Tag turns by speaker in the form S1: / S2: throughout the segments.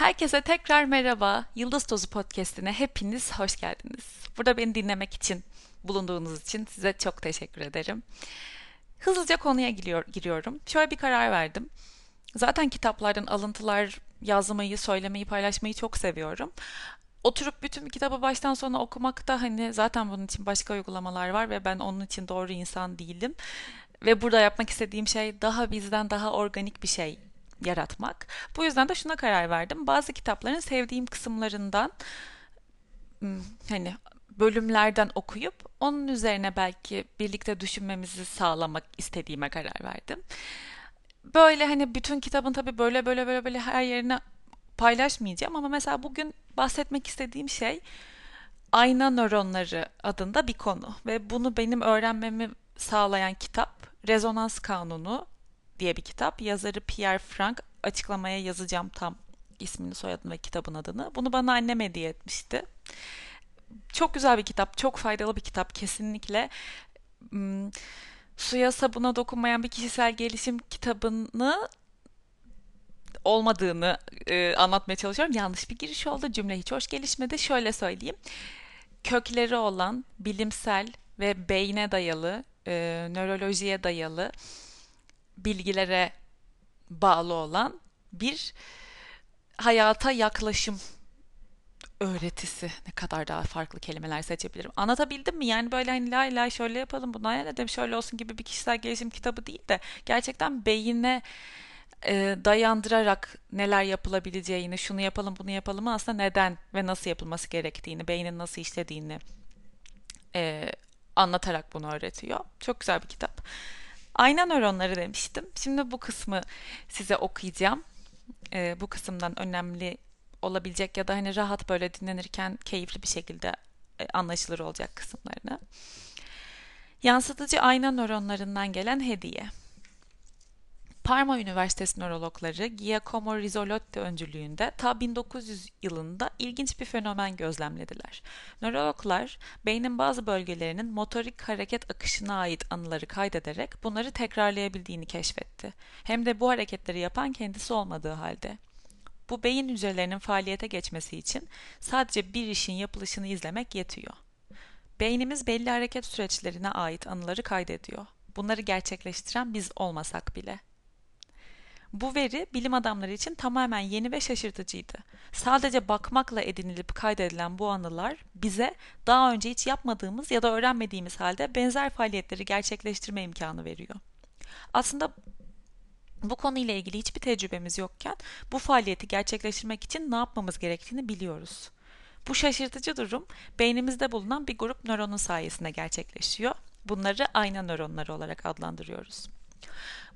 S1: Herkese tekrar merhaba. Yıldız Tozu Podcast'ine hepiniz hoş geldiniz. Burada beni dinlemek için, bulunduğunuz için size çok teşekkür ederim. Hızlıca konuya giriyor, giriyorum. Şöyle bir karar verdim. Zaten kitaplardan alıntılar yazmayı, söylemeyi, paylaşmayı çok seviyorum. Oturup bütün bir kitabı baştan sona okumakta hani zaten bunun için başka uygulamalar var ve ben onun için doğru insan değilim. Ve burada yapmak istediğim şey daha bizden daha organik bir şey yaratmak. Bu yüzden de şuna karar verdim. Bazı kitapların sevdiğim kısımlarından hani bölümlerden okuyup onun üzerine belki birlikte düşünmemizi sağlamak istediğime karar verdim. Böyle hani bütün kitabın tabii böyle böyle böyle böyle her yerine paylaşmayacağım ama mesela bugün bahsetmek istediğim şey ayna nöronları adında bir konu ve bunu benim öğrenmemi sağlayan kitap Rezonans Kanunu diye bir kitap. Yazarı Pierre Frank. Açıklamaya yazacağım tam ismini, soyadını ve kitabın adını. Bunu bana annem hediye etmişti. Çok güzel bir kitap, çok faydalı bir kitap kesinlikle. Hmm, suya sabuna dokunmayan bir kişisel gelişim kitabını olmadığını e, anlatmaya çalışıyorum. Yanlış bir giriş oldu. Cümle hiç hoş gelişmedi. Şöyle söyleyeyim. Kökleri olan bilimsel ve beyne dayalı, e, nörolojiye dayalı bilgilere bağlı olan bir hayata yaklaşım öğretisi. Ne kadar daha farklı kelimeler seçebilirim. Anlatabildim mi? Yani böyle hani la la şöyle yapalım bunu hayal edelim şöyle olsun gibi bir kişisel gelişim kitabı değil de gerçekten beyine e, dayandırarak neler yapılabileceğini, şunu yapalım bunu yapalım aslında neden ve nasıl yapılması gerektiğini, beynin nasıl işlediğini e, anlatarak bunu öğretiyor. Çok güzel bir kitap. Ayna nöronları demiştim. Şimdi bu kısmı size okuyacağım. Ee, bu kısımdan önemli olabilecek ya da hani rahat böyle dinlenirken keyifli bir şekilde e, anlaşılır olacak kısımlarını. Yansıtıcı ayna nöronlarından gelen hediye. Parma Üniversitesi nörologları Giacomo Rizzolotti öncülüğünde ta 1900 yılında ilginç bir fenomen gözlemlediler. Nörologlar beynin bazı bölgelerinin motorik hareket akışına ait anıları kaydederek bunları tekrarlayabildiğini keşfetti. Hem de bu hareketleri yapan kendisi olmadığı halde. Bu beyin hücrelerinin faaliyete geçmesi için sadece bir işin yapılışını izlemek yetiyor. Beynimiz belli hareket süreçlerine ait anıları kaydediyor. Bunları gerçekleştiren biz olmasak bile. Bu veri bilim adamları için tamamen yeni ve şaşırtıcıydı. Sadece bakmakla edinilip kaydedilen bu anılar bize daha önce hiç yapmadığımız ya da öğrenmediğimiz halde benzer faaliyetleri gerçekleştirme imkanı veriyor. Aslında bu konuyla ilgili hiçbir tecrübemiz yokken bu faaliyeti gerçekleştirmek için ne yapmamız gerektiğini biliyoruz. Bu şaşırtıcı durum beynimizde bulunan bir grup nöronun sayesinde gerçekleşiyor. Bunları ayna nöronları olarak adlandırıyoruz.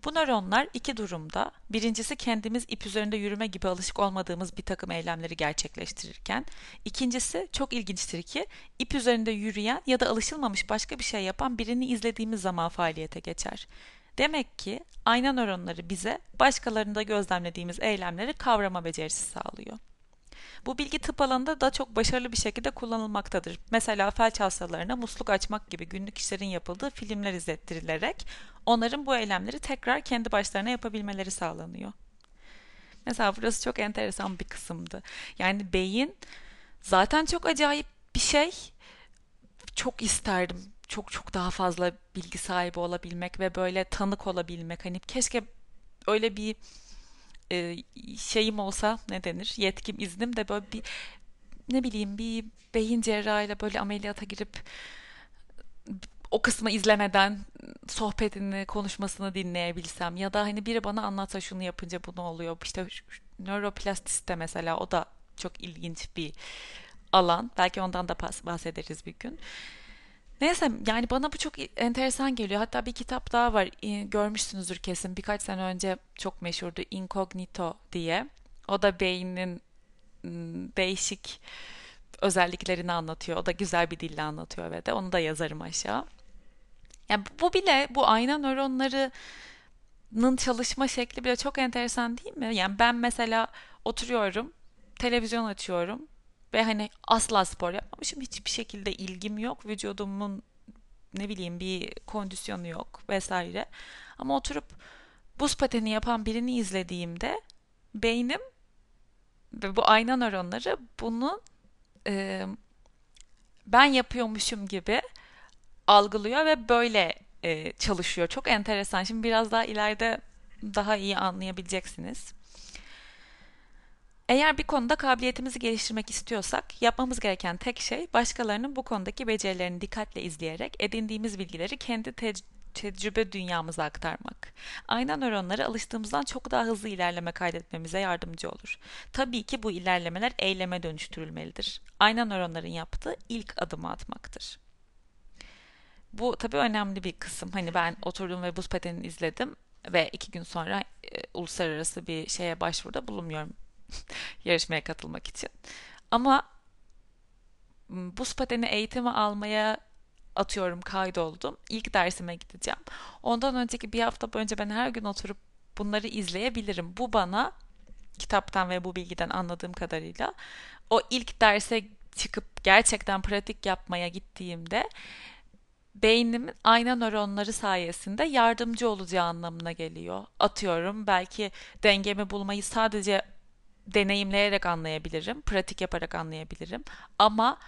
S1: Bu nöronlar iki durumda. Birincisi kendimiz ip üzerinde yürüme gibi alışık olmadığımız bir takım eylemleri gerçekleştirirken, ikincisi çok ilginçtir ki ip üzerinde yürüyen ya da alışılmamış başka bir şey yapan birini izlediğimiz zaman faaliyete geçer. Demek ki ayna nöronları bize başkalarında gözlemlediğimiz eylemleri kavrama becerisi sağlıyor. Bu bilgi tıp alanında da çok başarılı bir şekilde kullanılmaktadır. Mesela felç hastalarına musluk açmak gibi günlük işlerin yapıldığı filmler izlettirilerek onların bu eylemleri tekrar kendi başlarına yapabilmeleri sağlanıyor. Mesela burası çok enteresan bir kısımdı. Yani beyin zaten çok acayip bir şey. Çok isterdim çok çok daha fazla bilgi sahibi olabilmek ve böyle tanık olabilmek. Hani keşke öyle bir e, şeyim olsa ne denir yetkim iznim de böyle bir ne bileyim bir beyin cerrahıyla böyle ameliyata girip o kısmı izlemeden sohbetini, konuşmasını dinleyebilsem ya da hani biri bana anlatsa şunu yapınca bu ne oluyor. İşte nöroplastisite mesela o da çok ilginç bir alan. Belki ondan da bahsederiz bir gün. Neyse yani bana bu çok enteresan geliyor. Hatta bir kitap daha var. Görmüşsünüzdür kesin. Birkaç sene önce çok meşhurdu. Incognito diye. O da beynin değişik özelliklerini anlatıyor. O da güzel bir dille anlatıyor ve de onu da yazarım aşağı. Yani bu bile bu ayna nöronlarının çalışma şekli bile çok enteresan değil mi? Yani ben mesela oturuyorum, televizyon açıyorum ve hani asla spor yapmamışım. Hiçbir şekilde ilgim yok. Vücudumun ne bileyim bir kondisyonu yok vesaire. Ama oturup buz pateni yapan birini izlediğimde beynim Ve bu ayna nöronları bunu e, ben yapıyormuşum gibi algılıyor ve böyle e, çalışıyor. Çok enteresan. Şimdi biraz daha ileride daha iyi anlayabileceksiniz. Eğer bir konuda kabiliyetimizi geliştirmek istiyorsak yapmamız gereken tek şey başkalarının bu konudaki becerilerini dikkatle izleyerek edindiğimiz bilgileri kendi te tecrübe dünyamıza aktarmak. Ayna nöronları alıştığımızdan çok daha hızlı ilerleme kaydetmemize yardımcı olur. Tabii ki bu ilerlemeler eyleme dönüştürülmelidir. Ayna nöronların yaptığı ilk adımı atmaktır. Bu tabii önemli bir kısım. Hani ben oturdum ve buz patenini izledim ve iki gün sonra e, uluslararası bir şeye başvuruda bulunmuyorum yarışmaya katılmak için. Ama buz pateni eğitimi almaya atıyorum kaydoldum. İlk dersime gideceğim. Ondan önceki bir hafta boyunca ben her gün oturup bunları izleyebilirim. Bu bana kitaptan ve bu bilgiden anladığım kadarıyla o ilk derse çıkıp gerçekten pratik yapmaya gittiğimde beynimin ayna nöronları sayesinde yardımcı olacağı anlamına geliyor. Atıyorum belki dengemi bulmayı sadece deneyimleyerek anlayabilirim, pratik yaparak anlayabilirim. Ama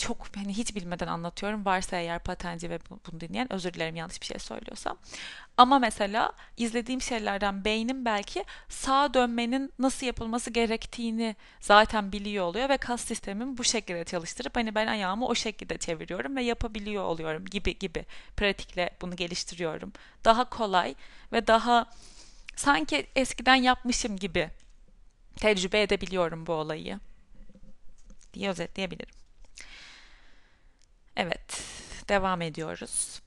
S1: çok hani hiç bilmeden anlatıyorum. Varsa eğer patenci ve bunu dinleyen özür dilerim yanlış bir şey söylüyorsam. Ama mesela izlediğim şeylerden beynim belki sağa dönmenin nasıl yapılması gerektiğini zaten biliyor oluyor ve kas sistemimi bu şekilde çalıştırıp hani ben ayağımı o şekilde çeviriyorum ve yapabiliyor oluyorum gibi gibi pratikle bunu geliştiriyorum. Daha kolay ve daha sanki eskiden yapmışım gibi tecrübe edebiliyorum bu olayı diye özetleyebilirim. Evet, devam ediyoruz.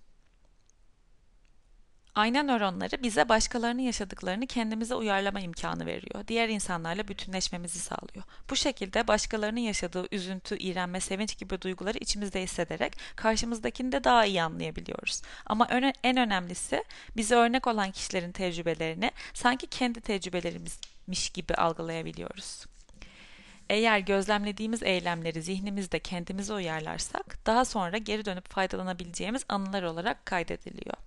S1: Ayna nöronları bize başkalarının yaşadıklarını kendimize uyarlama imkanı veriyor. Diğer insanlarla bütünleşmemizi sağlıyor. Bu şekilde başkalarının yaşadığı üzüntü, iğrenme, sevinç gibi duyguları içimizde hissederek karşımızdakini de daha iyi anlayabiliyoruz. Ama en önemlisi bize örnek olan kişilerin tecrübelerini sanki kendi tecrübelerimizmiş gibi algılayabiliyoruz. Eğer gözlemlediğimiz eylemleri zihnimizde kendimize uyarlarsak daha sonra geri dönüp faydalanabileceğimiz anılar olarak kaydediliyor.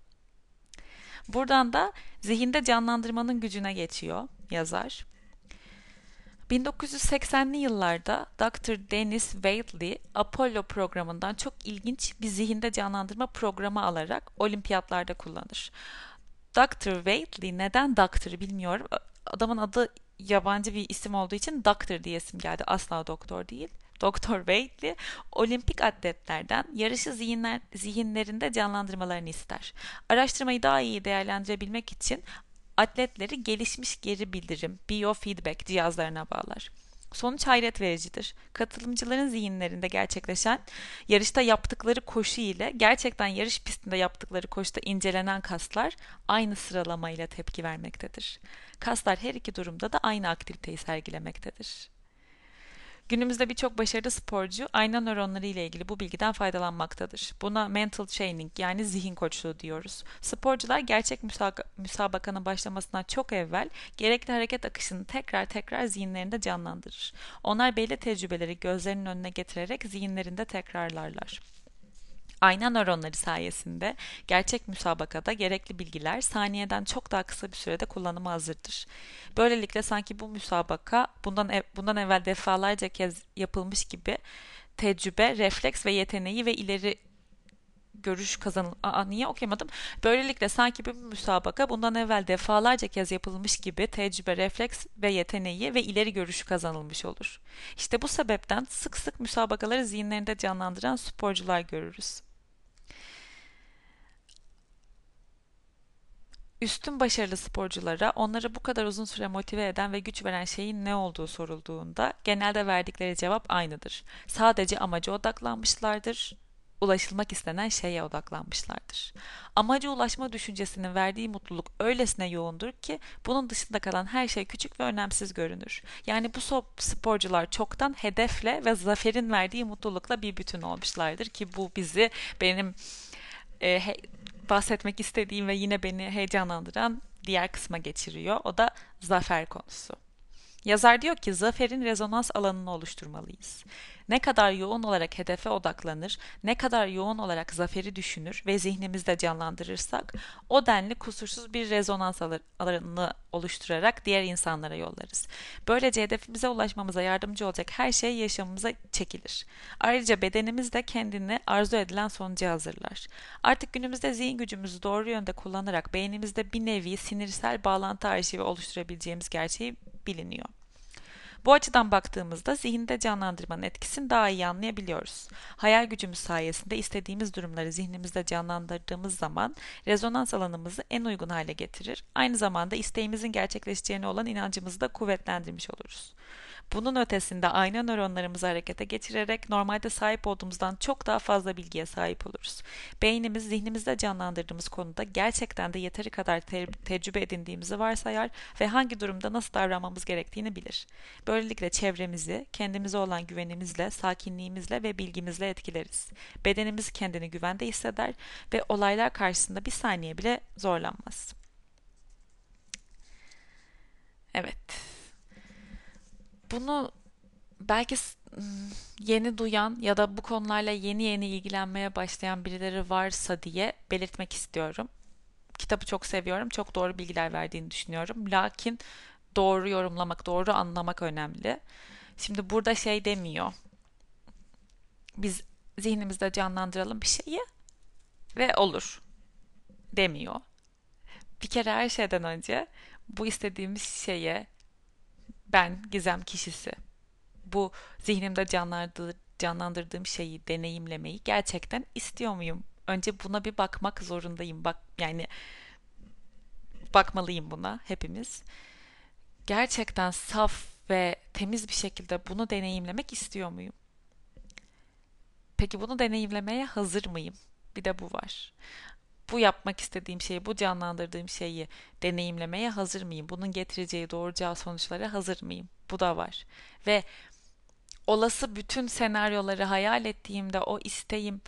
S1: Buradan da zihinde canlandırmanın gücüne geçiyor yazar. 1980'li yıllarda Dr. Dennis Waitley Apollo programından çok ilginç bir zihinde canlandırma programı alarak olimpiyatlarda kullanır. Dr. Waitley neden Doctor bilmiyorum. Adamın adı yabancı bir isim olduğu için Doctor diye isim geldi. Asla doktor değil. Doktor Waitley olimpik atletlerden yarışı zihinler, zihinlerinde canlandırmalarını ister. Araştırmayı daha iyi değerlendirebilmek için atletleri gelişmiş geri bildirim, biofeedback cihazlarına bağlar. Sonuç hayret vericidir. Katılımcıların zihinlerinde gerçekleşen yarışta yaptıkları koşu ile gerçekten yarış pistinde yaptıkları koşuda incelenen kaslar aynı sıralamayla tepki vermektedir. Kaslar her iki durumda da aynı aktiviteyi sergilemektedir. Günümüzde birçok başarılı sporcu ayna nöronları ile ilgili bu bilgiden faydalanmaktadır. Buna mental training yani zihin koçluğu diyoruz. Sporcular gerçek müsabakanın başlamasından çok evvel gerekli hareket akışını tekrar tekrar zihinlerinde canlandırır. Onlar belli tecrübeleri gözlerinin önüne getirerek zihinlerinde tekrarlarlar. Ayna nöronları sayesinde gerçek müsabakada gerekli bilgiler saniyeden çok daha kısa bir sürede kullanıma hazırdır. Böylelikle sanki bu müsabaka bundan ev, bundan evvel defalarca kez yapılmış gibi tecrübe, refleks ve yeteneği ve ileri görüş kazanıl... Aa, niye okuyamadım? Böylelikle sanki bir müsabaka bundan evvel defalarca kez yapılmış gibi tecrübe, refleks ve yeteneği ve ileri görüşü kazanılmış olur. İşte bu sebepten sık sık müsabakaları zihinlerinde canlandıran sporcular görürüz. Üstün başarılı sporculara onları bu kadar uzun süre motive eden ve güç veren şeyin ne olduğu sorulduğunda genelde verdikleri cevap aynıdır. Sadece amaca odaklanmışlardır, ulaşılmak istenen şeye odaklanmışlardır. Amaca ulaşma düşüncesinin verdiği mutluluk öylesine yoğundur ki bunun dışında kalan her şey küçük ve önemsiz görünür. Yani bu sporcular çoktan hedefle ve zaferin verdiği mutlulukla bir bütün olmuşlardır ki bu bizi benim e, he, bahsetmek istediğim ve yine beni heyecanlandıran diğer kısma geçiriyor. O da zafer konusu. Yazar diyor ki zaferin rezonans alanını oluşturmalıyız. Ne kadar yoğun olarak hedefe odaklanır, ne kadar yoğun olarak zaferi düşünür ve zihnimizde canlandırırsak o denli kusursuz bir rezonans alanını oluşturarak diğer insanlara yollarız. Böylece hedefimize ulaşmamıza yardımcı olacak her şey yaşamımıza çekilir. Ayrıca bedenimiz de kendini arzu edilen sonuca hazırlar. Artık günümüzde zihin gücümüzü doğru yönde kullanarak beynimizde bir nevi sinirsel bağlantı arşivi oluşturabileceğimiz gerçeği biliniyor. Bu açıdan baktığımızda zihinde canlandırmanın etkisini daha iyi anlayabiliyoruz. Hayal gücümüz sayesinde istediğimiz durumları zihnimizde canlandırdığımız zaman rezonans alanımızı en uygun hale getirir. Aynı zamanda isteğimizin gerçekleşeceğine olan inancımızı da kuvvetlendirmiş oluruz. Bunun ötesinde ayna nöronlarımızı harekete geçirerek normalde sahip olduğumuzdan çok daha fazla bilgiye sahip oluruz. Beynimiz zihnimizde canlandırdığımız konuda gerçekten de yeteri kadar te- tecrübe edindiğimizi varsayar ve hangi durumda nasıl davranmamız gerektiğini bilir. Böylelikle çevremizi kendimize olan güvenimizle, sakinliğimizle ve bilgimizle etkileriz. Bedenimiz kendini güvende hisseder ve olaylar karşısında bir saniye bile zorlanmaz. Evet bunu belki yeni duyan ya da bu konularla yeni yeni ilgilenmeye başlayan birileri varsa diye belirtmek istiyorum. Kitabı çok seviyorum. Çok doğru bilgiler verdiğini düşünüyorum. Lakin doğru yorumlamak, doğru anlamak önemli. Şimdi burada şey demiyor. Biz zihnimizde canlandıralım bir şeyi ve olur demiyor. Bir kere her şeyden önce bu istediğimiz şeye ben gizem kişisi. Bu zihnimde canlandır, canlandırdığım şeyi deneyimlemeyi gerçekten istiyor muyum? Önce buna bir bakmak zorundayım. Bak yani bakmalıyım buna hepimiz. Gerçekten saf ve temiz bir şekilde bunu deneyimlemek istiyor muyum? Peki bunu deneyimlemeye hazır mıyım? Bir de bu var bu yapmak istediğim şeyi, bu canlandırdığım şeyi deneyimlemeye hazır mıyım? Bunun getireceği, doğuracağı sonuçlara hazır mıyım? Bu da var. Ve olası bütün senaryoları hayal ettiğimde o isteğim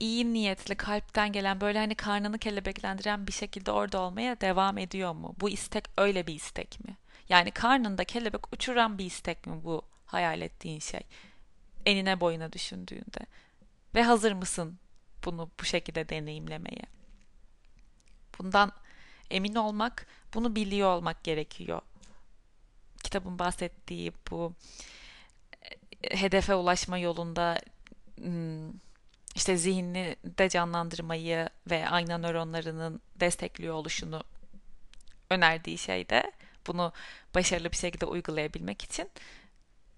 S1: iyi niyetli, kalpten gelen böyle hani karnını kelebeklendiren bir şekilde orada olmaya devam ediyor mu? Bu istek öyle bir istek mi? Yani karnında kelebek uçuran bir istek mi bu hayal ettiğin şey? Enine boyuna düşündüğünde. Ve hazır mısın bunu bu şekilde deneyimlemeye. Bundan emin olmak, bunu biliyor olmak gerekiyor. Kitabın bahsettiği bu e, hedefe ulaşma yolunda hmm, işte zihnini de canlandırmayı ve ayna nöronlarının destekliyor oluşunu önerdiği şey de bunu başarılı bir şekilde uygulayabilmek için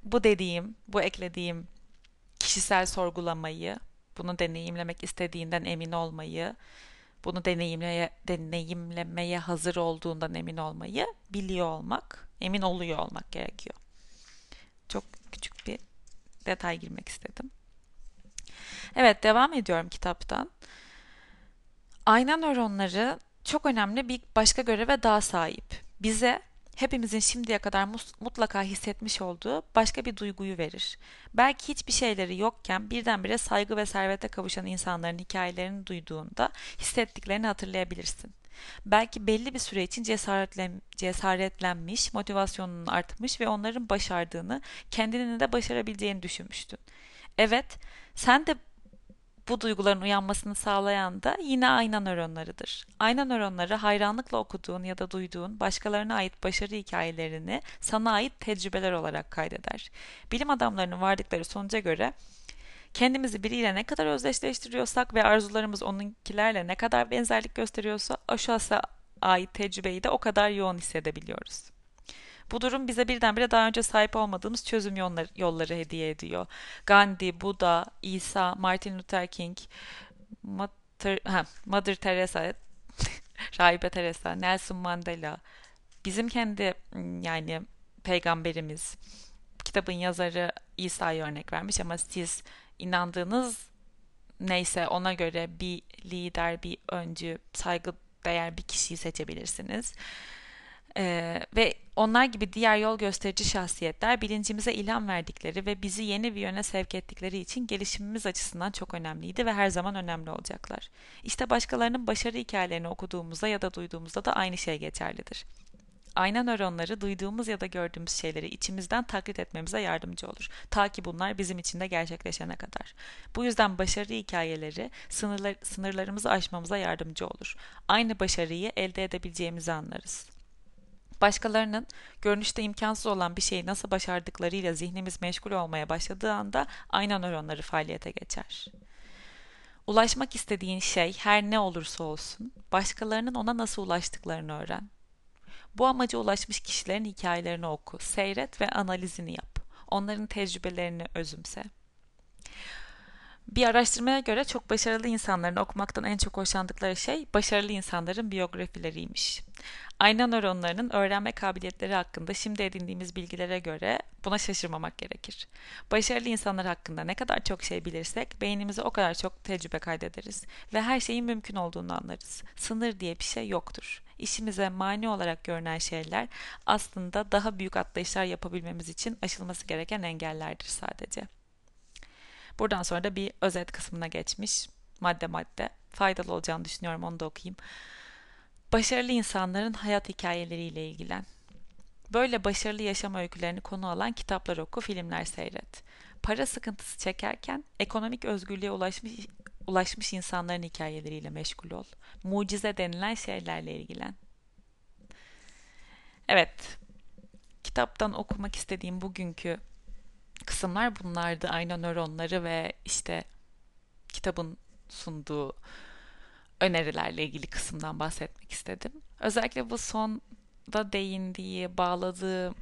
S1: bu dediğim, bu eklediğim kişisel sorgulamayı, bunu deneyimlemek istediğinden emin olmayı, bunu deneyimleye, deneyimlemeye hazır olduğundan emin olmayı biliyor olmak, emin oluyor olmak gerekiyor. Çok küçük bir detay girmek istedim. Evet, devam ediyorum kitaptan. Ayna nöronları çok önemli bir başka göreve daha sahip. Bize hepimizin şimdiye kadar mutlaka hissetmiş olduğu başka bir duyguyu verir. Belki hiçbir şeyleri yokken birdenbire saygı ve servete kavuşan insanların hikayelerini duyduğunda hissettiklerini hatırlayabilirsin. Belki belli bir süre için cesaretlen, cesaretlenmiş, motivasyonunun artmış ve onların başardığını, kendini de başarabileceğini düşünmüştün. Evet, sen de bu duyguların uyanmasını sağlayan da yine ayna nöronlarıdır. Ayna nöronları hayranlıkla okuduğun ya da duyduğun başkalarına ait başarı hikayelerini sana ait tecrübeler olarak kaydeder. Bilim adamlarının vardıkları sonuca göre kendimizi biriyle ne kadar özdeşleştiriyorsak ve arzularımız onunkilerle ne kadar benzerlik gösteriyorsa o şahsa ait tecrübeyi de o kadar yoğun hissedebiliyoruz. Bu durum bize birdenbire daha önce sahip olmadığımız çözüm yolları, yolları hediye ediyor. Gandhi, Buddha, İsa, Martin Luther King, Mother, ha, Mother Teresa, Rahibe Teresa, Nelson Mandela, bizim kendi yani peygamberimiz, kitabın yazarı İsa'yı örnek vermiş ama siz inandığınız neyse ona göre bir lider, bir öncü, saygı değer bir kişiyi seçebilirsiniz. Ee, ve onlar gibi diğer yol gösterici şahsiyetler bilincimize ilham verdikleri ve bizi yeni bir yöne sevk ettikleri için gelişimimiz açısından çok önemliydi ve her zaman önemli olacaklar. İşte başkalarının başarı hikayelerini okuduğumuzda ya da duyduğumuzda da aynı şey geçerlidir. ayna nöronları duyduğumuz ya da gördüğümüz şeyleri içimizden taklit etmemize yardımcı olur. Ta ki bunlar bizim içinde gerçekleşene kadar. Bu yüzden başarı hikayeleri sınırlar, sınırlarımızı aşmamıza yardımcı olur. Aynı başarıyı elde edebileceğimizi anlarız. Başkalarının görünüşte imkansız olan bir şeyi nasıl başardıklarıyla zihnimiz meşgul olmaya başladığı anda ayna nöronları faaliyete geçer. Ulaşmak istediğin şey her ne olursa olsun, başkalarının ona nasıl ulaştıklarını öğren. Bu amaca ulaşmış kişilerin hikayelerini oku, seyret ve analizini yap. Onların tecrübelerini özümse. Bir araştırmaya göre çok başarılı insanların okumaktan en çok hoşlandıkları şey başarılı insanların biyografileriymiş. Ayna nöronlarının öğrenme kabiliyetleri hakkında şimdi edindiğimiz bilgilere göre buna şaşırmamak gerekir. Başarılı insanlar hakkında ne kadar çok şey bilirsek beynimize o kadar çok tecrübe kaydederiz ve her şeyin mümkün olduğunu anlarız. Sınır diye bir şey yoktur. İşimize mani olarak görünen şeyler aslında daha büyük atlayışlar yapabilmemiz için aşılması gereken engellerdir sadece. Buradan sonra da bir özet kısmına geçmiş madde madde. Faydalı olacağını düşünüyorum onu da okuyayım. Başarılı insanların hayat hikayeleriyle ilgilen. Böyle başarılı yaşam öykülerini konu alan kitaplar oku, filmler seyret. Para sıkıntısı çekerken ekonomik özgürlüğe ulaşmış ulaşmış insanların hikayeleriyle meşgul ol. Mucize denilen şeylerle ilgilen. Evet, kitaptan okumak istediğim bugünkü kısımlar bunlardı. Ayna nöronları ve işte kitabın sunduğu önerilerle ilgili kısımdan bahsetmek istedim. Özellikle bu sonda değindiği, bağladığı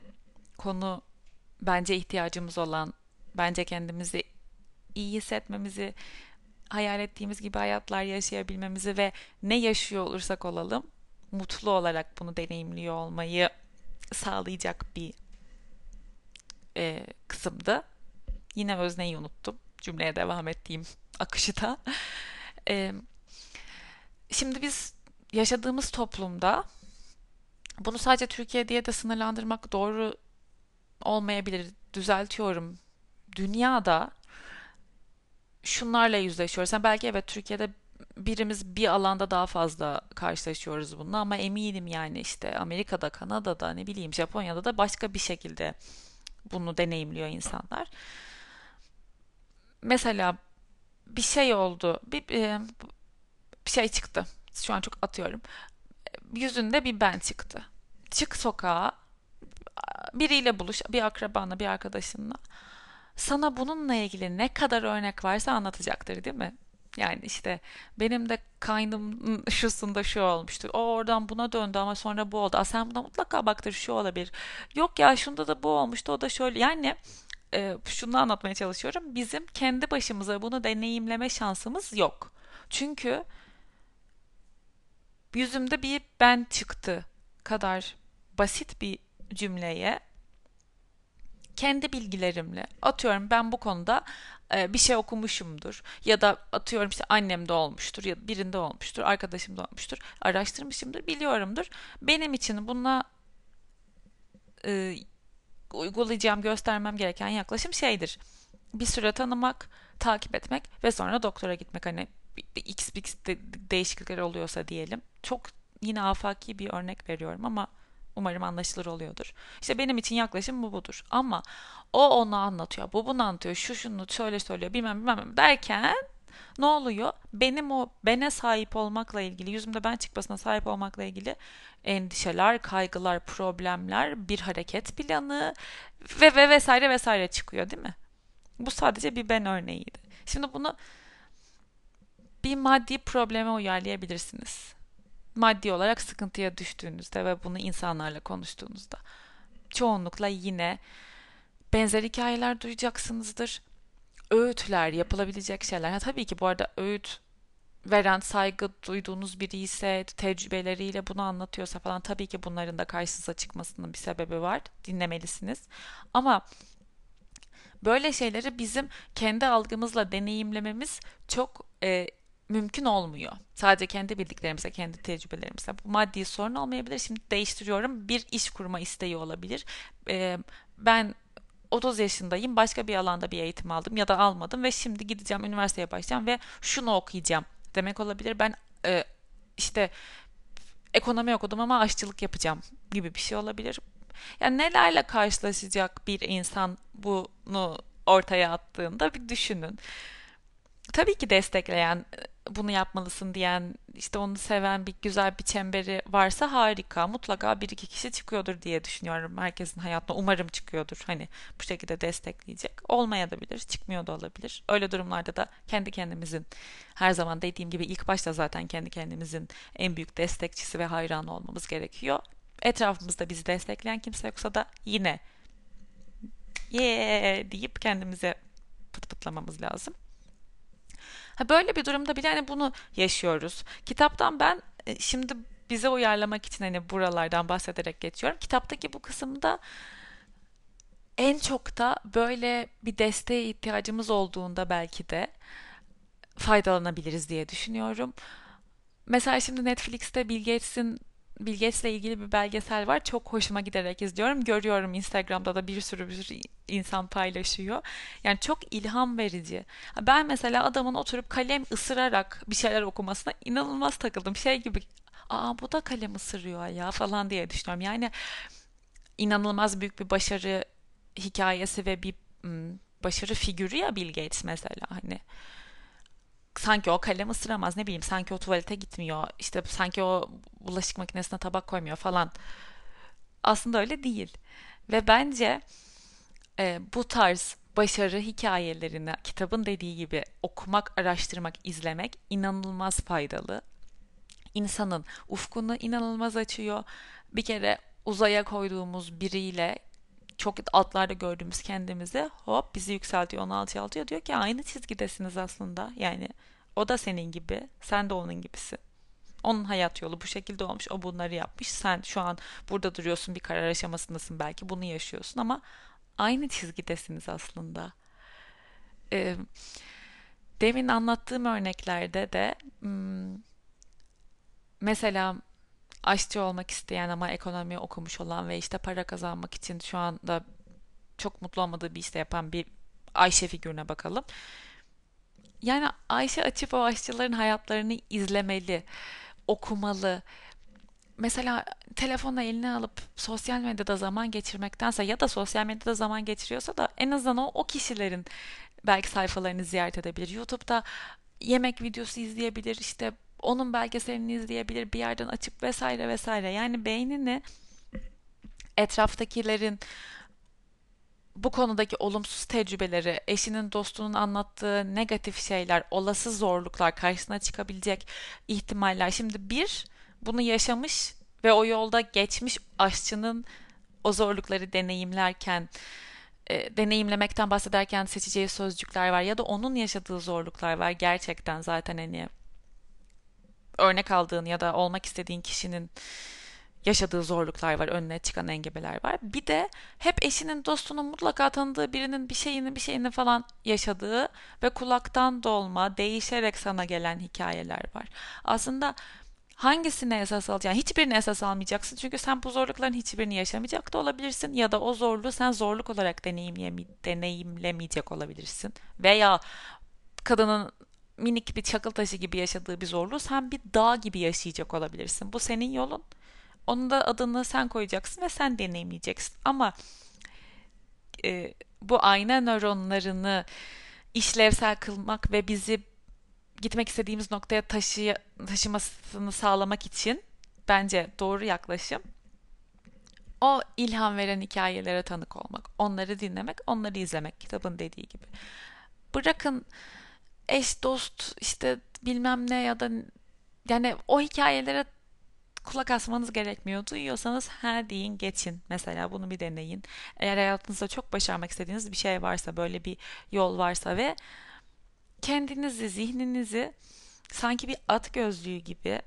S1: konu bence ihtiyacımız olan, bence kendimizi iyi hissetmemizi, hayal ettiğimiz gibi hayatlar yaşayabilmemizi ve ne yaşıyor olursak olalım mutlu olarak bunu deneyimliyor olmayı sağlayacak bir e, kısımdı. Yine özneyi unuttum. Cümleye devam ettiğim akışı da. E, şimdi biz yaşadığımız toplumda bunu sadece Türkiye diye de sınırlandırmak doğru olmayabilir. Düzeltiyorum. Dünyada şunlarla yüzleşiyoruz. Yani belki evet Türkiye'de birimiz bir alanda daha fazla karşılaşıyoruz bununla ama eminim yani işte Amerika'da, Kanada'da, ne bileyim Japonya'da da başka bir şekilde bunu deneyimliyor insanlar. Mesela bir şey oldu. Bir, e, bir şey çıktı. Şu an çok atıyorum. Yüzünde bir ben çıktı. Çık sokağa. Biriyle buluş. Bir akrabanla, bir arkadaşınla. Sana bununla ilgili ne kadar örnek varsa anlatacaktır değil mi? Yani işte benim de kaynım şusunda şu olmuştur. O oradan buna döndü ama sonra bu oldu. Aa, sen buna mutlaka baktır şu olabilir. Yok ya şunda da bu olmuştu o da şöyle. Yani e, şunu anlatmaya çalışıyorum. Bizim kendi başımıza bunu deneyimleme şansımız yok. Çünkü yüzümde bir ben çıktı kadar basit bir cümleye kendi bilgilerimle. Atıyorum ben bu konuda e, bir şey okumuşumdur ya da atıyorum işte annemde olmuştur ya birinde olmuştur arkadaşımda olmuştur araştırmışımdır biliyorumdur. Benim için buna e, uygulayacağım göstermem gereken yaklaşım şeydir. Bir süre tanımak takip etmek ve sonra doktora gitmek. Hani x x de, değişiklikler oluyorsa diyelim çok yine afaki bir örnek veriyorum ama Umarım anlaşılır oluyordur. İşte benim için yaklaşım bu budur. Ama o onu anlatıyor, bu bunu anlatıyor, şu şunu şöyle söylüyor bilmem bilmem derken ne oluyor? Benim o bene sahip olmakla ilgili, yüzümde ben çıkmasına sahip olmakla ilgili endişeler, kaygılar, problemler, bir hareket planı ve ve vesaire vesaire çıkıyor değil mi? Bu sadece bir ben örneğiydi. Şimdi bunu bir maddi probleme uyarlayabilirsiniz maddi olarak sıkıntıya düştüğünüzde ve bunu insanlarla konuştuğunuzda çoğunlukla yine benzer hikayeler duyacaksınızdır. Öğütler, yapılabilecek şeyler. Ha, tabii ki bu arada öğüt veren, saygı duyduğunuz biri ise, tecrübeleriyle bunu anlatıyorsa falan tabii ki bunların da karşınıza çıkmasının bir sebebi var. Dinlemelisiniz. Ama böyle şeyleri bizim kendi algımızla deneyimlememiz çok e, mümkün olmuyor. Sadece kendi bildiklerimize, kendi tecrübelerimize. Bu maddi sorun olmayabilir. Şimdi değiştiriyorum. Bir iş kurma isteği olabilir. Ee, ben 30 yaşındayım. Başka bir alanda bir eğitim aldım ya da almadım ve şimdi gideceğim üniversiteye başlayacağım ve şunu okuyacağım demek olabilir. Ben e, işte ekonomi okudum ama aşçılık yapacağım gibi bir şey olabilir. Yani nelerle karşılaşacak bir insan bunu ortaya attığında bir düşünün. Tabii ki destekleyen, bunu yapmalısın diyen, işte onu seven bir güzel bir çemberi varsa harika. Mutlaka bir iki kişi çıkıyordur diye düşünüyorum. Herkesin hayatına umarım çıkıyordur. Hani bu şekilde destekleyecek. Olmaya da bilir, çıkmıyor da olabilir. Öyle durumlarda da kendi kendimizin her zaman dediğim gibi ilk başta zaten kendi kendimizin en büyük destekçisi ve hayranı olmamız gerekiyor. Etrafımızda bizi destekleyen kimse yoksa da yine yeah deyip kendimize pıt pıtlamamız lazım. Ha böyle bir durumda bile hani bunu yaşıyoruz. Kitaptan ben e, şimdi bize uyarlamak için hani buralardan bahsederek geçiyorum. Kitaptaki bu kısımda en çok da böyle bir desteğe ihtiyacımız olduğunda belki de faydalanabiliriz diye düşünüyorum. Mesela şimdi Netflix'te Bill Gates'in Bill Gates'le ilgili bir belgesel var. Çok hoşuma giderek izliyorum. Görüyorum Instagram'da da bir sürü bir sürü insan paylaşıyor. Yani çok ilham verici. Ben mesela adamın oturup kalem ısırarak bir şeyler okumasına inanılmaz takıldım. Şey gibi aa bu da kalem ısırıyor ya falan diye düşünüyorum. Yani inanılmaz büyük bir başarı hikayesi ve bir başarı figürü ya Bill Gates mesela hani sanki o kalem ısıramaz ne bileyim sanki o tuvalete gitmiyor işte sanki o bulaşık makinesine tabak koymuyor falan aslında öyle değil ve bence e, bu tarz başarı hikayelerini kitabın dediği gibi okumak, araştırmak, izlemek inanılmaz faydalı. İnsanın ufkunu inanılmaz açıyor. Bir kere uzaya koyduğumuz biriyle çok altlarda gördüğümüz kendimizi hop bizi yükseltiyor, onu alçaltıyor. Diyor ki aynı çizgidesiniz aslında. Yani o da senin gibi, sen de onun gibisin. Onun hayat yolu bu şekilde olmuş, o bunları yapmış. Sen şu an burada duruyorsun, bir karar aşamasındasın belki, bunu yaşıyorsun ama aynı çizgidesiniz aslında. Ee, demin anlattığım örneklerde de mesela aşçı olmak isteyen ama ekonomi okumuş olan ve işte para kazanmak için şu anda çok mutlu olmadığı bir işte yapan bir Ayşe figürüne bakalım. Yani Ayşe açıp o aşçıların hayatlarını izlemeli, okumalı. Mesela telefonu eline alıp sosyal medyada zaman geçirmektense ya da sosyal medyada zaman geçiriyorsa da en azından o, o kişilerin belki sayfalarını ziyaret edebilir. YouTube'da yemek videosu izleyebilir, işte onun belgeselini izleyebilir, bir yerden açıp vesaire vesaire. Yani beynini etraftakilerin bu konudaki olumsuz tecrübeleri, eşinin dostunun anlattığı negatif şeyler, olası zorluklar, karşısına çıkabilecek ihtimaller. Şimdi bir, bunu yaşamış ve o yolda geçmiş aşçının o zorlukları deneyimlerken, e, deneyimlemekten bahsederken seçeceği sözcükler var ya da onun yaşadığı zorluklar var. Gerçekten zaten hani örnek aldığın ya da olmak istediğin kişinin yaşadığı zorluklar var, önüne çıkan engebeler var. Bir de hep eşinin, dostunun mutlaka tanıdığı birinin bir şeyini, bir şeyini falan yaşadığı ve kulaktan dolma, değişerek sana gelen hikayeler var. Aslında hangisine esas alacaksın? Hiçbirini esas almayacaksın. Çünkü sen bu zorlukların hiçbirini yaşamayacak da olabilirsin. Ya da o zorluğu sen zorluk olarak deneyimlemeyecek olabilirsin. Veya kadının minik bir çakıl taşı gibi yaşadığı bir zorluğu sen bir dağ gibi yaşayacak olabilirsin. Bu senin yolun. Onun da adını sen koyacaksın ve sen deneyimleyeceksin. Ama e, bu ayna nöronlarını işlevsel kılmak ve bizi gitmek istediğimiz noktaya taşı, taşımasını sağlamak için bence doğru yaklaşım o ilham veren hikayelere tanık olmak, onları dinlemek, onları izlemek kitabın dediği gibi. Bırakın eş, dost, işte bilmem ne ya da yani o hikayelere kulak asmanız gerekmiyor. Duyuyorsanız her deyin geçin. Mesela bunu bir deneyin. Eğer hayatınızda çok başarmak istediğiniz bir şey varsa, böyle bir yol varsa ve kendinizi, zihninizi sanki bir at gözlüğü gibi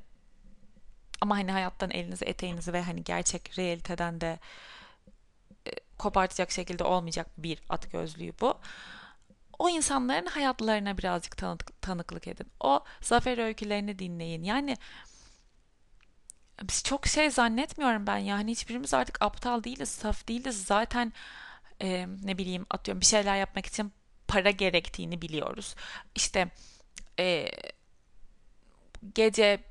S1: ama hani hayattan elinizi, eteğinizi ve hani gerçek realiteden de e, kopartacak şekilde olmayacak bir at gözlüğü bu. O insanların hayatlarına birazcık tanık, tanıklık edin. O zafer öykülerini dinleyin. Yani biz çok şey zannetmiyorum ben yani hiçbirimiz artık aptal değiliz, saf değiliz. Zaten e, ne bileyim atıyorum bir şeyler yapmak için para gerektiğini biliyoruz. İşte e, gece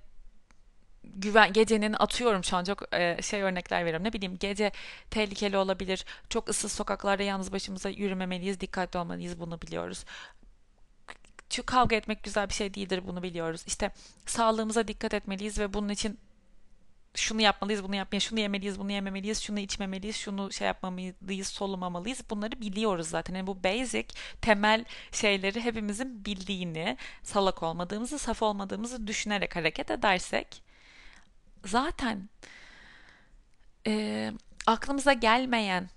S1: güven gecenin atıyorum şu an çok e, şey örnekler veriyorum. Ne bileyim gece tehlikeli olabilir. Çok ıssız sokaklarda yalnız başımıza yürümemeliyiz. Dikkatli olmalıyız. Bunu biliyoruz. Çünkü kavga etmek güzel bir şey değildir. Bunu biliyoruz. İşte sağlığımıza dikkat etmeliyiz ve bunun için şunu yapmalıyız, bunu yapmayı, şunu yemeliyiz, bunu yememeliyiz, şunu içmemeliyiz, şunu şey yapmamalıyız, solumamalıyız. Bunları biliyoruz zaten. Yani bu basic, temel şeyleri hepimizin bildiğini, salak olmadığımızı, saf olmadığımızı düşünerek hareket edersek zaten e, aklımıza gelmeyen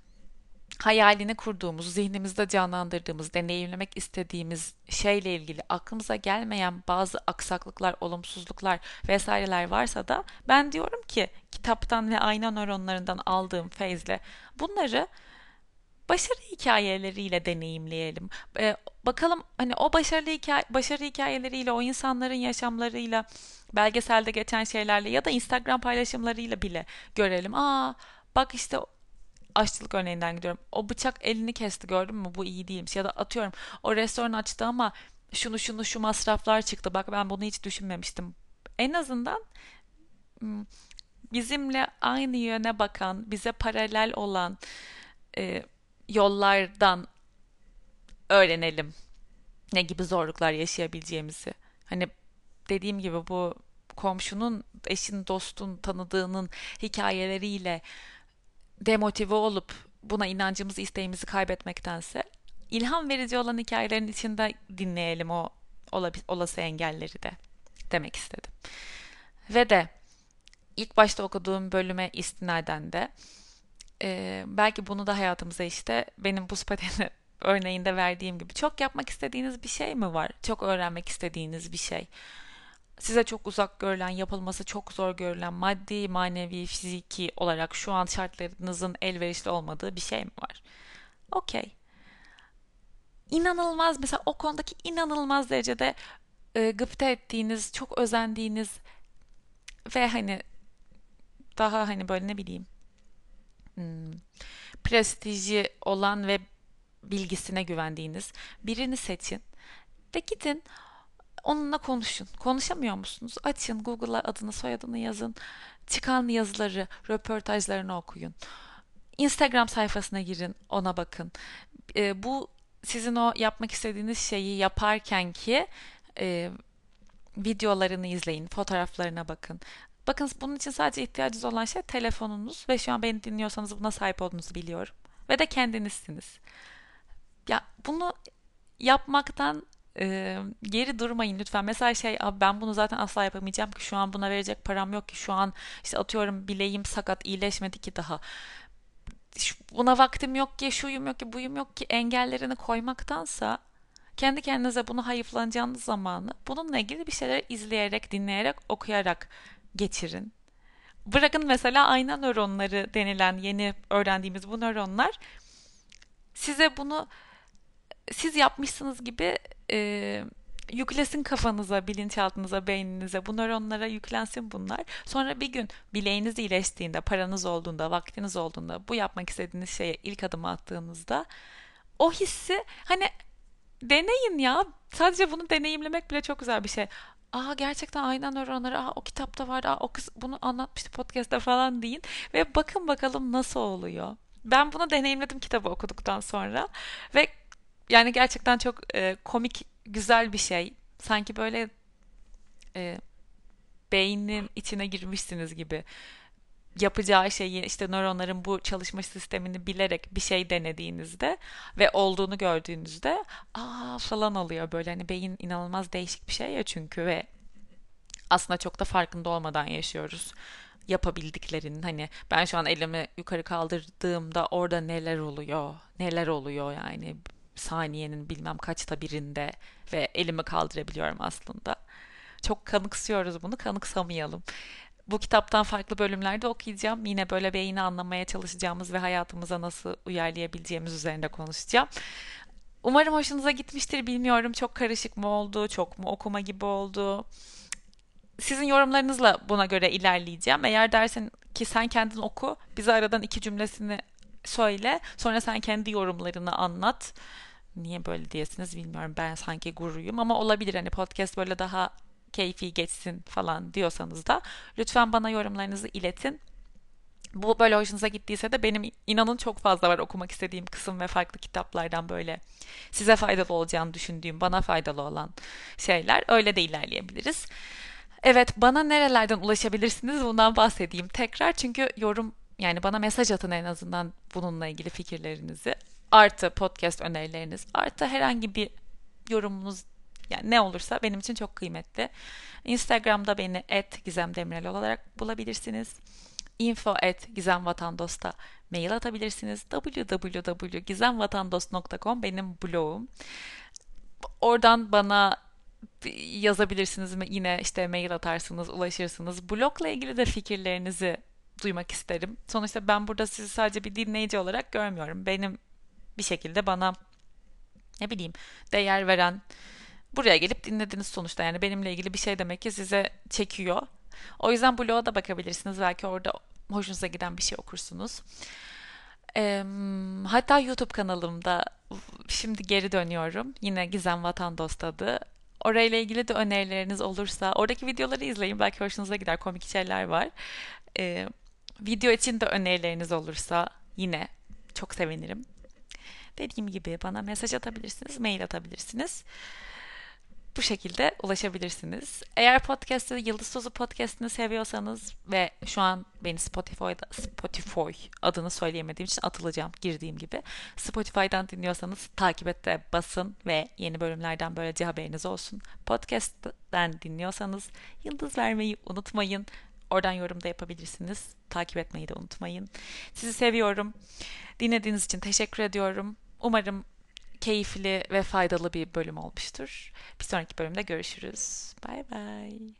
S1: hayalini kurduğumuz, zihnimizde canlandırdığımız, deneyimlemek istediğimiz şeyle ilgili aklımıza gelmeyen bazı aksaklıklar, olumsuzluklar vesaireler varsa da ben diyorum ki kitaptan ve ayna nöronlarından aldığım feyzle bunları başarı hikayeleriyle deneyimleyelim. Ee, bakalım hani o başarılı hikaye, başarı hikayeleriyle, o insanların yaşamlarıyla, belgeselde geçen şeylerle ya da Instagram paylaşımlarıyla bile görelim. Aa bak işte aşçılık örneğinden gidiyorum. O bıçak elini kesti gördün mü? Bu iyi değilmiş. Ya da atıyorum o restoran açtı ama şunu şunu şu masraflar çıktı. Bak ben bunu hiç düşünmemiştim. En azından bizimle aynı yöne bakan, bize paralel olan e, yollardan öğrenelim. Ne gibi zorluklar yaşayabileceğimizi. Hani dediğim gibi bu komşunun, eşin, dostun, tanıdığının hikayeleriyle demotive olup buna inancımızı, isteğimizi kaybetmektense ilham verici olan hikayelerin içinde dinleyelim o olası engelleri de demek istedim. Ve de ilk başta okuduğum bölüme istinaden de e, belki bunu da hayatımıza işte benim bu pateni örneğinde verdiğim gibi çok yapmak istediğiniz bir şey mi var? Çok öğrenmek istediğiniz bir şey size çok uzak görülen, yapılması çok zor görülen, maddi, manevi, fiziki olarak şu an şartlarınızın elverişli olmadığı bir şey mi var? Okey. İnanılmaz mesela o konudaki inanılmaz derecede e, gıpta ettiğiniz, çok özendiğiniz ve hani daha hani böyle ne bileyim hmm, prestiji olan ve bilgisine güvendiğiniz birini seçin de gidin Onunla konuşun. Konuşamıyor musunuz? Açın Google'a adını soyadını yazın. Çıkan yazıları, röportajlarını okuyun. Instagram sayfasına girin, ona bakın. E, bu sizin o yapmak istediğiniz şeyi yaparken ki e, videolarını izleyin, fotoğraflarına bakın. Bakın bunun için sadece ihtiyacınız olan şey telefonunuz ve şu an beni dinliyorsanız buna sahip olduğunuzu biliyorum. Ve de kendinizsiniz. Ya bunu yapmaktan e, geri durmayın lütfen. Mesela şey ben bunu zaten asla yapamayacağım ki şu an buna verecek param yok ki şu an işte atıyorum bileğim sakat iyileşmedi ki daha. Buna vaktim yok ki şuyum yok ki buyum yok ki engellerini koymaktansa kendi kendinize bunu hayıflanacağınız zamanı bununla ilgili bir şeyler izleyerek, dinleyerek, okuyarak geçirin. Bırakın mesela ayna nöronları denilen yeni öğrendiğimiz bu nöronlar size bunu siz yapmışsınız gibi e, yüklesin kafanıza, bilinçaltınıza, beyninize. Bu nöronlara yüklensin bunlar. Sonra bir gün bileğiniz iyileştiğinde, paranız olduğunda, vaktiniz olduğunda, bu yapmak istediğiniz şeye ilk adımı attığınızda o hissi hani deneyin ya. Sadece bunu deneyimlemek bile çok güzel bir şey. Aa gerçekten aynen nöronları, aa o kitapta vardı, aa o kız bunu anlatmıştı podcast'ta falan deyin ve bakın bakalım nasıl oluyor. Ben bunu deneyimledim kitabı okuduktan sonra ve yani gerçekten çok e, komik, güzel bir şey. Sanki böyle e, beynin içine girmişsiniz gibi. Yapacağı şeyi işte nöronların bu çalışma sistemini bilerek bir şey denediğinizde ve olduğunu gördüğünüzde aa falan oluyor böyle. Hani beyin inanılmaz değişik bir şey ya çünkü ve aslında çok da farkında olmadan yaşıyoruz yapabildiklerinin hani ben şu an elimi yukarı kaldırdığımda orada neler oluyor neler oluyor yani saniyenin bilmem kaçta birinde ve elimi kaldırabiliyorum aslında. Çok kanıksıyoruz bunu, kanıksamayalım. Bu kitaptan farklı bölümlerde okuyacağım. Yine böyle beyni anlamaya çalışacağımız ve hayatımıza nasıl uyarlayabileceğimiz üzerinde konuşacağım. Umarım hoşunuza gitmiştir bilmiyorum. Çok karışık mı oldu, çok mu okuma gibi oldu. Sizin yorumlarınızla buna göre ilerleyeceğim. Eğer dersin ki sen kendin oku, bize aradan iki cümlesini söyle. Sonra sen kendi yorumlarını anlat niye böyle diyesiniz bilmiyorum. Ben sanki gururuyum ama olabilir hani podcast böyle daha keyfi geçsin falan diyorsanız da lütfen bana yorumlarınızı iletin. Bu böyle hoşunuza gittiyse de benim inanın çok fazla var okumak istediğim kısım ve farklı kitaplardan böyle size faydalı olacağını düşündüğüm, bana faydalı olan şeyler. Öyle de ilerleyebiliriz. Evet, bana nerelerden ulaşabilirsiniz bundan bahsedeyim tekrar. Çünkü yorum yani bana mesaj atın en azından bununla ilgili fikirlerinizi. Artı podcast önerileriniz, artı herhangi bir yorumunuz yani ne olursa benim için çok kıymetli. Instagram'da beni @gizemdemirel olarak bulabilirsiniz. info gizemvatandos'ta mail atabilirsiniz. www.gizemvatandos.com benim blogum. Oradan bana yazabilirsiniz? Yine işte mail atarsınız, ulaşırsınız. Blogla ilgili de fikirlerinizi duymak isterim. Sonuçta ben burada sizi sadece bir dinleyici olarak görmüyorum. Benim bir şekilde bana ne bileyim değer veren buraya gelip dinlediniz sonuçta yani benimle ilgili bir şey demek ki size çekiyor. O yüzden bloğa da bakabilirsiniz. Belki orada hoşunuza giden bir şey okursunuz. Ee, hatta YouTube kanalımda şimdi geri dönüyorum. Yine Gizem Vatan Dost adı. Orayla ilgili de önerileriniz olursa oradaki videoları izleyin. Belki hoşunuza gider. Komik şeyler var. Ee, video için de önerileriniz olursa yine çok sevinirim. Dediğim gibi bana mesaj atabilirsiniz, mail atabilirsiniz bu şekilde ulaşabilirsiniz. Eğer podcast'ı Yıldız Tozu podcast'ını seviyorsanız ve şu an beni Spotify'da Spotify adını söyleyemediğim için atılacağım girdiğim gibi. Spotify'dan dinliyorsanız takip et basın ve yeni bölümlerden böylece haberiniz olsun. Podcast'ten dinliyorsanız yıldız vermeyi unutmayın. Oradan yorum da yapabilirsiniz. Takip etmeyi de unutmayın. Sizi seviyorum. Dinlediğiniz için teşekkür ediyorum. Umarım keyifli ve faydalı bir bölüm olmuştur. Bir sonraki bölümde görüşürüz. Bay bay.